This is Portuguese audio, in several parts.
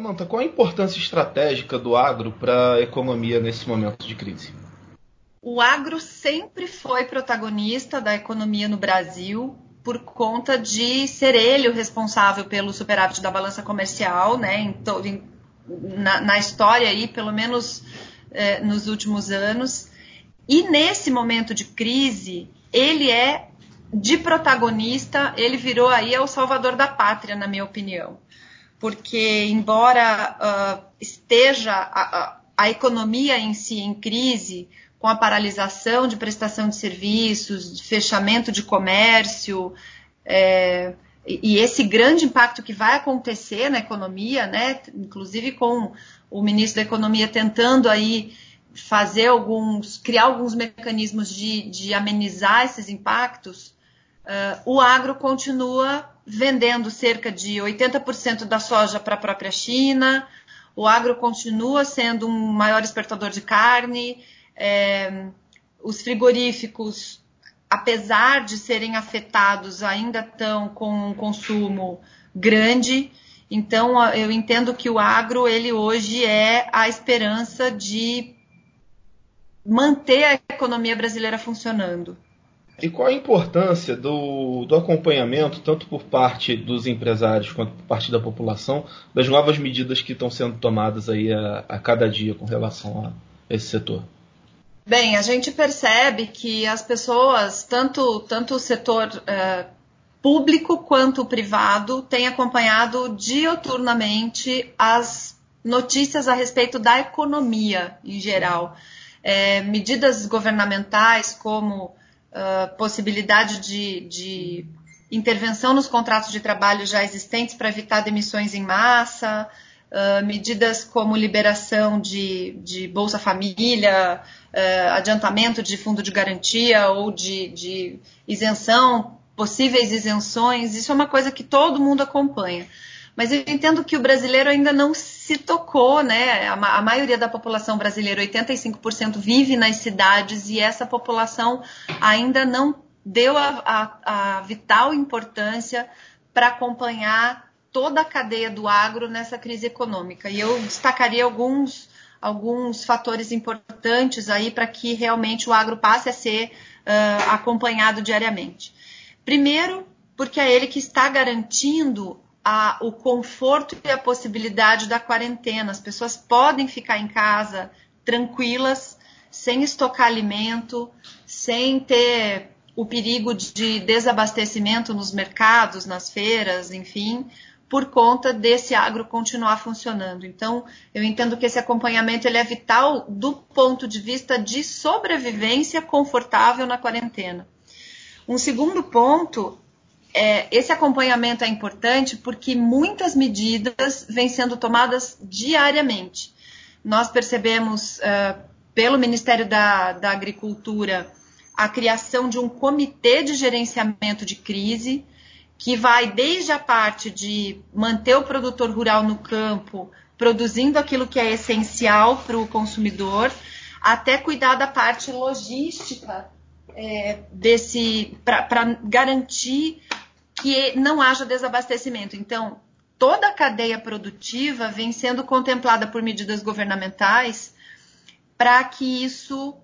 Samanta, qual a importância estratégica do agro para a economia nesse momento de crise? O agro sempre foi protagonista da economia no Brasil por conta de ser ele o responsável pelo superávit da balança comercial, né, em, em, na, na, história aí, pelo menos eh, nos últimos anos. E nesse momento de crise, ele é de protagonista, ele virou aí é o salvador da pátria, na minha opinião. Porque, embora uh, esteja a, a, a, economia em si em crise, com a paralisação de prestação de serviços, de fechamento de comércio, é, e, e esse grande impacto que vai acontecer na economia, né, inclusive com o ministro da Economia tentando aí fazer alguns, criar alguns mecanismos de, de amenizar esses impactos, uh, o agro continua vendendo cerca de 80% da soja para a própria China, o agro continua sendo um maior exportador de carne, é, os frigoríficos, apesar de serem afetados, ainda estão com um consumo grande. Então, eu entendo que o agro, ele hoje é a esperança de manter a economia brasileira funcionando. E qual a importância do, do acompanhamento, tanto por parte dos empresários quanto por parte da população, das novas medidas que estão sendo tomadas aí a, a cada dia com relação a esse setor? Bem, a gente percebe que as pessoas, tanto, tanto o setor é, público quanto o privado, têm acompanhado dioturnamente as notícias a respeito da economia em geral é, medidas governamentais como uh, possibilidade de, de, intervenção nos contratos de trabalho já existentes para evitar demissões em massa, uh, medidas como liberação de, de Bolsa Família, uh, adiantamento de fundo de garantia ou de, de isenção, possíveis isenções, isso é uma coisa que todo mundo acompanha. Mas eu entendo que o brasileiro ainda não se tocou, né? A, a maioria da população brasileira, 85%, vive nas cidades e essa população ainda não deu a, a, a vital importância para acompanhar toda a cadeia do agro nessa crise econômica. E eu destacaria alguns, alguns fatores importantes aí para que realmente o agro passe a ser uh, acompanhado diariamente. Primeiro, porque é ele que está garantindo a, o conforto e a possibilidade da quarentena. As pessoas podem ficar em casa tranquilas, sem estocar alimento, sem ter o perigo de desabastecimento nos mercados, nas feiras, enfim, por conta desse agro continuar funcionando. Então, eu entendo que esse acompanhamento ele é vital do ponto de vista de sobrevivência confortável na quarentena. Um segundo ponto é, esse acompanhamento é importante porque muitas medidas vêm sendo tomadas diariamente. Nós percebemos pelo Ministério da, da Agricultura a criação de um comitê de gerenciamento de crise, que vai desde a parte de manter o produtor rural no campo, produzindo aquilo que é essencial para o consumidor, até cuidar da parte logística é, desse para garantir que não haja desabastecimento. Então, toda a cadeia produtiva vem sendo contemplada por medidas governamentais para que isso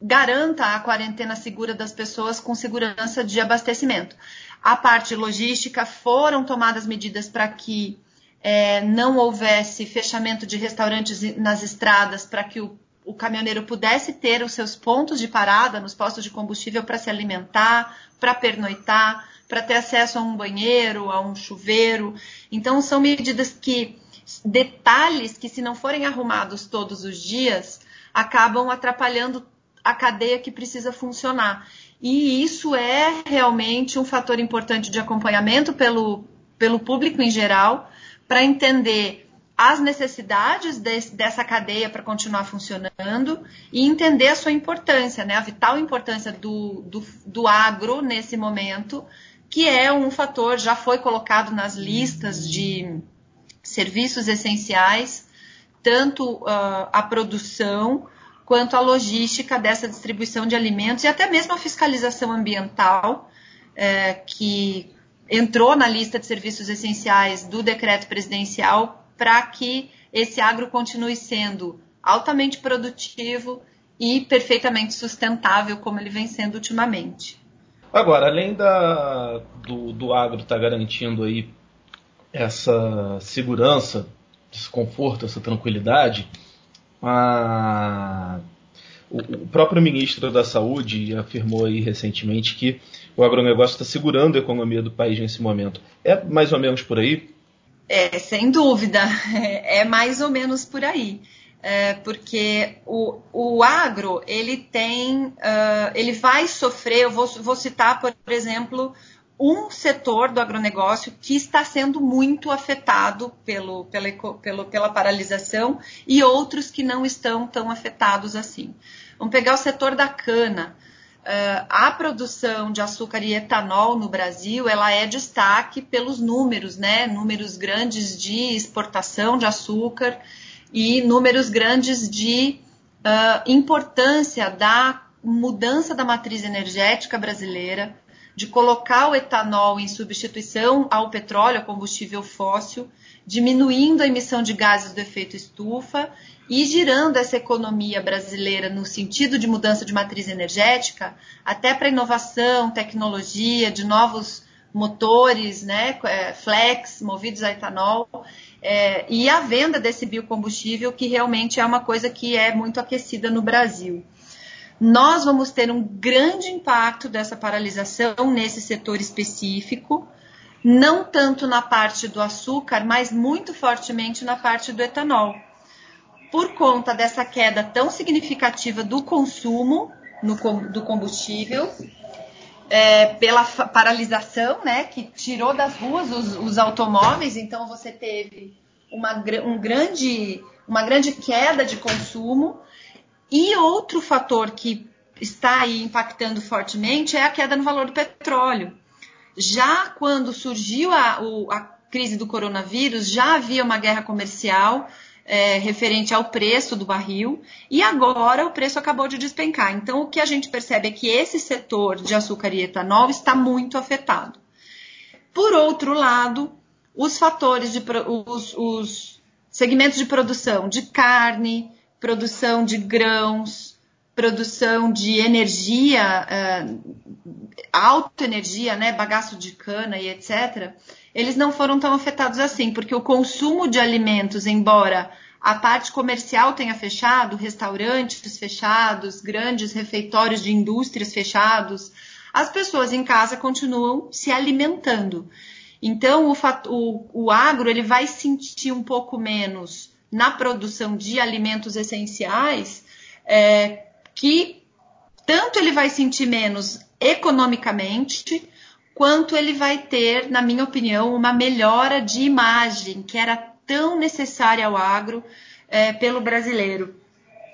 garanta a quarentena segura das pessoas com segurança de abastecimento. A parte logística foram tomadas medidas para que é, não houvesse fechamento de restaurantes nas estradas, para que o, o caminhoneiro pudesse ter os seus pontos de parada nos postos de combustível para se alimentar, para pernoitar, para ter acesso a um banheiro, a um chuveiro. Então, são medidas que, detalhes que, se não forem arrumados todos os dias, acabam atrapalhando a cadeia que precisa funcionar. E isso é realmente um fator importante de acompanhamento pelo, pelo público em geral, para entender as necessidades desse, dessa cadeia para continuar funcionando e entender a sua importância, né, a vital importância do, do, do agro nesse momento, que é um fator, já foi colocado nas listas de serviços essenciais, tanto uh, a produção quanto a logística dessa distribuição de alimentos e até mesmo a fiscalização ambiental, uh, que entrou na lista de serviços essenciais do decreto presidencial para que esse agro continue sendo altamente produtivo e perfeitamente sustentável, como ele vem sendo ultimamente. Agora, além da, do, do agro estar tá garantindo aí essa segurança, esse conforto, essa tranquilidade, a, o, o, próprio ministro da Saúde afirmou aí recentemente que o agronegócio está segurando a economia do país nesse momento. É mais ou menos por aí? É, sem dúvida, é mais ou menos por aí. É, porque o, o agro ele tem, uh, ele vai sofrer. Eu vou, vou citar, por exemplo, um setor do agronegócio que está sendo muito afetado pelo, pela, pelo, pela paralisação e outros que não estão tão afetados assim. Vamos pegar o setor da cana. Uh, a produção de açúcar e etanol no Brasil, ela é destaque pelos números, né? Números grandes de exportação de açúcar e números grandes de uh, importância da mudança da matriz energética brasileira, de colocar o etanol em substituição ao petróleo, combustível fóssil, diminuindo a emissão de gases do efeito estufa e girando essa economia brasileira no sentido de mudança de matriz energética, até para inovação, tecnologia, de novos motores, né, é, flex, movidos a etanol, é, e a venda desse biocombustível, que realmente é uma coisa que é muito aquecida no Brasil. Nós vamos ter um grande impacto dessa paralisação nesse setor específico, não tanto na parte do açúcar, mas muito fortemente na parte do etanol. Por conta dessa queda tão significativa do consumo no, do combustível, é, pela paralisação, né, que tirou das ruas os, os automóveis, então você teve uma, um grande, uma grande queda de consumo. E outro fator que está aí impactando fortemente é a queda no valor do petróleo. Já quando surgiu a, o, a crise do coronavírus, já havia uma guerra comercial é, referente ao preço do barril e agora o preço acabou de despencar. Então, o que a gente percebe é que esse setor de açúcar e etanol está muito afetado. Por outro lado, os fatores de os, os segmentos de produção de carne, produção de grãos, produção de energia, uh, alta energia, né, bagaço de cana e etc eles não foram tão afetados assim, porque o consumo de alimentos, embora a parte comercial tenha fechado, restaurantes fechados, grandes refeitórios de indústrias fechados, as pessoas em casa continuam se alimentando. Então, o, o, o agro ele vai sentir um pouco menos na produção de alimentos essenciais, é, que tanto ele vai sentir menos economicamente, quanto ele vai ter, na minha opinião, uma melhora de imagem que era tão necessária ao agro é, pelo brasileiro.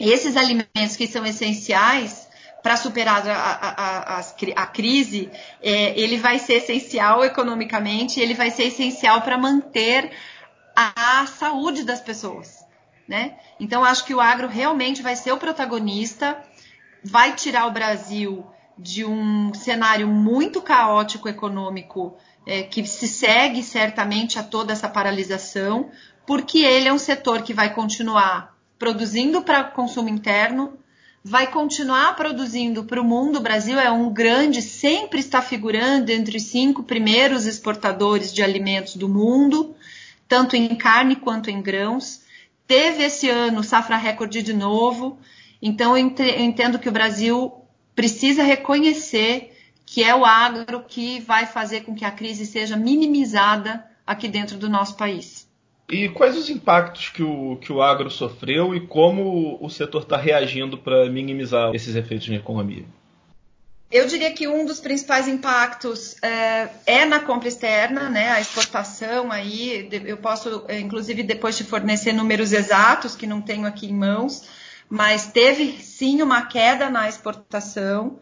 E esses alimentos que são essenciais para superar a, a, a, a crise, é, ele vai ser essencial economicamente, ele vai ser essencial para manter a, saúde das pessoas. Né? Então, acho que o agro realmente vai ser o protagonista, vai tirar o Brasil de um cenário muito caótico econômico é, que se segue certamente a toda essa paralisação, porque ele é um setor que vai continuar produzindo para consumo interno, vai continuar produzindo para o mundo. O Brasil é um grande, sempre está figurando entre os cinco primeiros exportadores de alimentos do mundo, tanto em carne quanto em grãos. Teve esse ano safra recorde de novo. Então, eu entendo que o Brasil precisa reconhecer que é o agro que vai fazer com que a crise seja minimizada aqui dentro do nosso país. E quais os impactos que o, que o agro sofreu e como o setor está reagindo para minimizar esses efeitos na economia? Eu diria que um dos principais impactos é, é, na compra externa, né, a exportação aí, eu posso inclusive depois te fornecer números exatos que não tenho aqui em mãos, mas teve sim uma queda na exportação,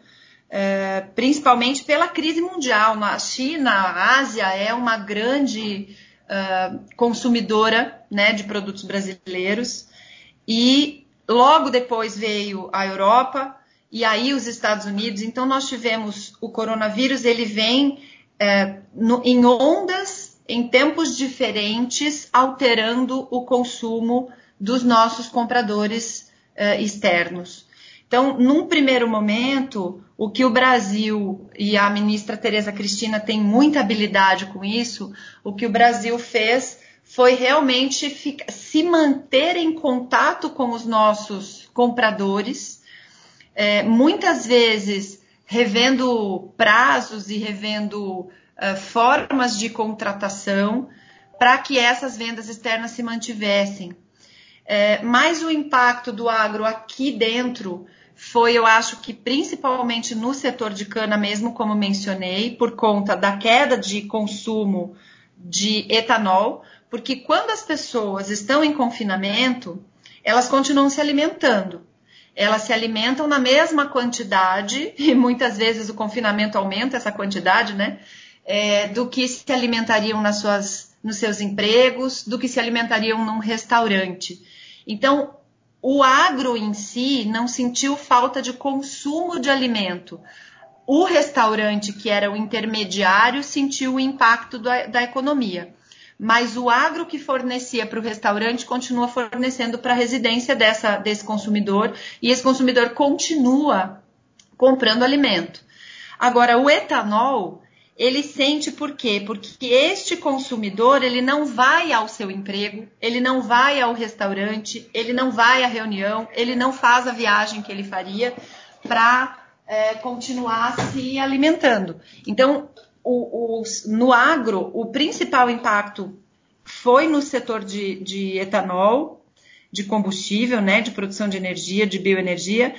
é, principalmente pela crise mundial. Na China, a Ásia é uma grande é, consumidora né, de produtos brasileiros e logo depois veio a Europa e aí os Estados Unidos. Então nós tivemos o coronavírus, ele vem é, no, em ondas em tempos diferentes, alterando o consumo dos nossos compradores uh, externos. Então, num primeiro momento, o que o Brasil e a ministra Tereza Cristina têm muita habilidade com isso, o que o Brasil fez foi realmente ficar, se manter em contato com os nossos compradores, é, muitas vezes revendo prazos e revendo uh, formas de contratação para que essas vendas externas se mantivessem. É, mas o impacto do agro aqui dentro foi, eu acho que principalmente no setor de cana mesmo, como mencionei, por conta da queda de consumo de etanol, porque quando as pessoas estão em confinamento, elas continuam se alimentando. Elas se alimentam na mesma quantidade, e muitas vezes o confinamento aumenta essa quantidade, né? É, do que se alimentariam nas suas, nos seus empregos, do que se alimentariam num restaurante. Então, o agro em si não sentiu falta de consumo de alimento. O restaurante, que era o intermediário, sentiu o impacto da, da economia. Mas o agro que fornecia para o restaurante continua fornecendo para a residência dessa, desse consumidor e esse consumidor continua comprando alimento. Agora, o etanol, ele sente por quê? Porque este consumidor, ele não vai ao seu emprego, ele não vai ao restaurante, ele não vai à reunião, ele não faz a viagem que ele faria para é, continuar se alimentando. Então, o, o, no agro, o principal impacto foi no setor de, de etanol, de combustível, né, de produção de energia, de bioenergia,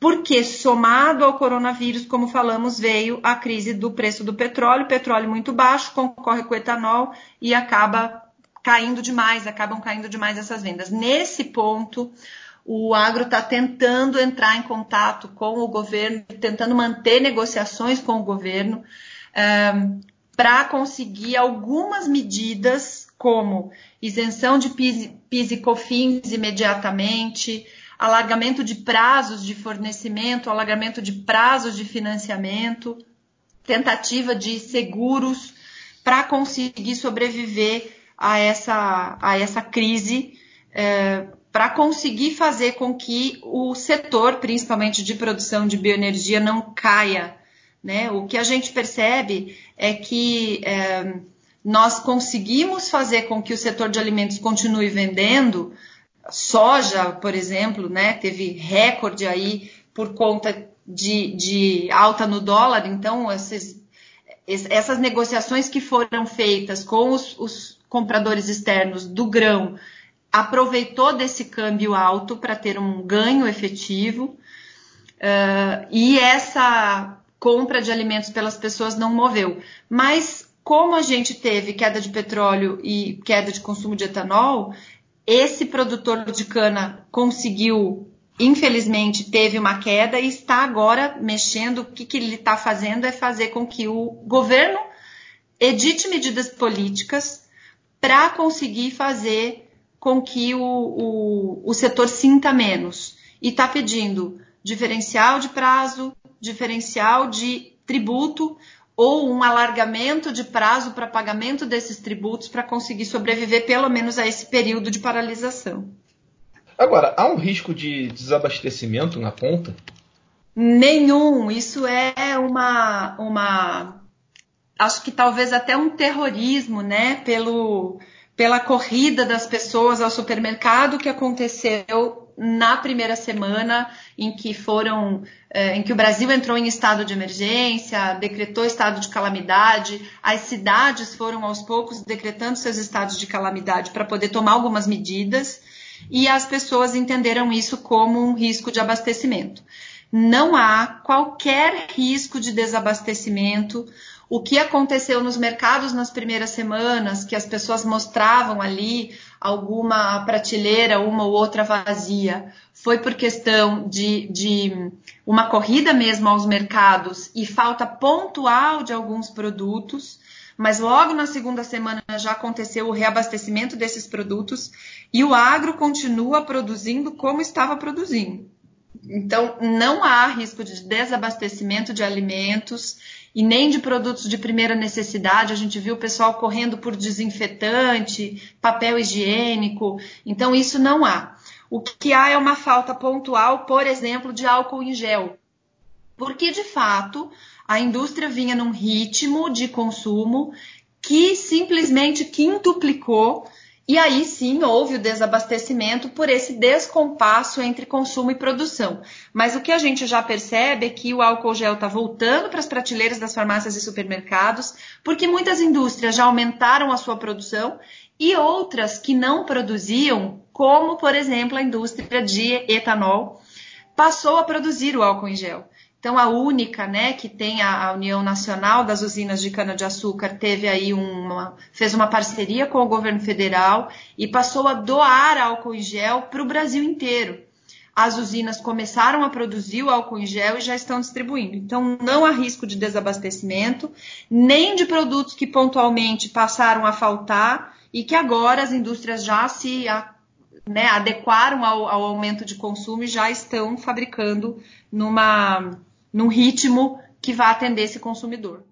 porque somado ao coronavírus, como falamos, veio a crise do preço do petróleo, petróleo muito baixo, concorre com o etanol e acaba caindo demais, acabam caindo demais essas vendas. Nesse ponto, o agro está tentando entrar em contato com o governo, tentando manter negociações com o governo um, ehm, para conseguir algumas medidas, como isenção de PIS, PIS e COFINS imediatamente, alargamento de prazos de fornecimento, alargamento de prazos de financiamento, tentativa de seguros para conseguir sobreviver a essa, a essa crise, é, para conseguir fazer com que o setor, principalmente de produção de bioenergia, não caia. Né? O que a gente percebe é que é, nós conseguimos fazer com que o setor de alimentos continue vendendo, soja, por exemplo, né, teve recorde aí por conta de, de alta no dólar, então esses, essas negociações que foram feitas com os, os compradores externos do grão aproveitou desse câmbio alto para ter um ganho efetivo uh, e essa compra de alimentos pelas pessoas não moveu. Mas como a gente teve queda de petróleo e queda de consumo de etanol, esse produtor de cana conseguiu, infelizmente, teve uma queda e está agora mexendo. O que, que ele está fazendo é fazer com que o governo edite medidas políticas para conseguir fazer com que o, o, o setor sinta menos. E está pedindo diferencial de prazo, diferencial de tributo, ou um alargamento de prazo para pagamento desses tributos para conseguir sobreviver pelo menos a esse período de paralisação. Agora, há um risco de desabastecimento na ponta? Nenhum. Isso é uma, uma acho que talvez até um terrorismo, né? Pelo, pela corrida das pessoas ao supermercado que aconteceu na primeira semana em que foram, eh, em que o Brasil entrou em estado de emergência, decretou estado de calamidade, as cidades foram aos poucos decretando seus estados de calamidade para poder tomar algumas medidas e as pessoas entenderam isso como um risco de abastecimento. Não há qualquer risco de desabastecimento o que aconteceu nos mercados nas primeiras semanas, que as pessoas mostravam ali alguma prateleira, uma ou outra vazia, foi por questão de, de uma corrida mesmo aos mercados e falta pontual de alguns produtos. Mas logo na segunda semana já aconteceu o reabastecimento desses produtos e o agro continua produzindo como estava produzindo. Então, não há risco de desabastecimento de alimentos e nem de produtos de primeira necessidade. A gente viu o pessoal correndo por desinfetante, papel higiênico. Então, isso não há. O que há é uma falta pontual, por exemplo, de álcool em gel. Porque, de fato, a indústria vinha num ritmo de consumo que simplesmente quintuplicou e aí sim houve o desabastecimento por esse descompasso entre consumo e produção. Mas o que a gente já percebe é que o álcool gel está voltando para as prateleiras das farmácias e supermercados, porque muitas indústrias já aumentaram a sua produção e outras que não produziam, como por exemplo a indústria de etanol, passou a produzir o álcool em gel. Então, a única, né, que tem a, a União Nacional das Usinas de Cana-de-Açúcar, teve aí uma, fez uma parceria com o governo federal e passou a doar álcool em gel para o Brasil inteiro. As usinas começaram a produzir o álcool em gel e já estão distribuindo. Então, não há risco de desabastecimento, nem de produtos que pontualmente passaram a faltar e que agora as indústrias já se né, adequaram ao, ao aumento de consumo e já estão fabricando numa num ritmo que vá atender esse consumidor.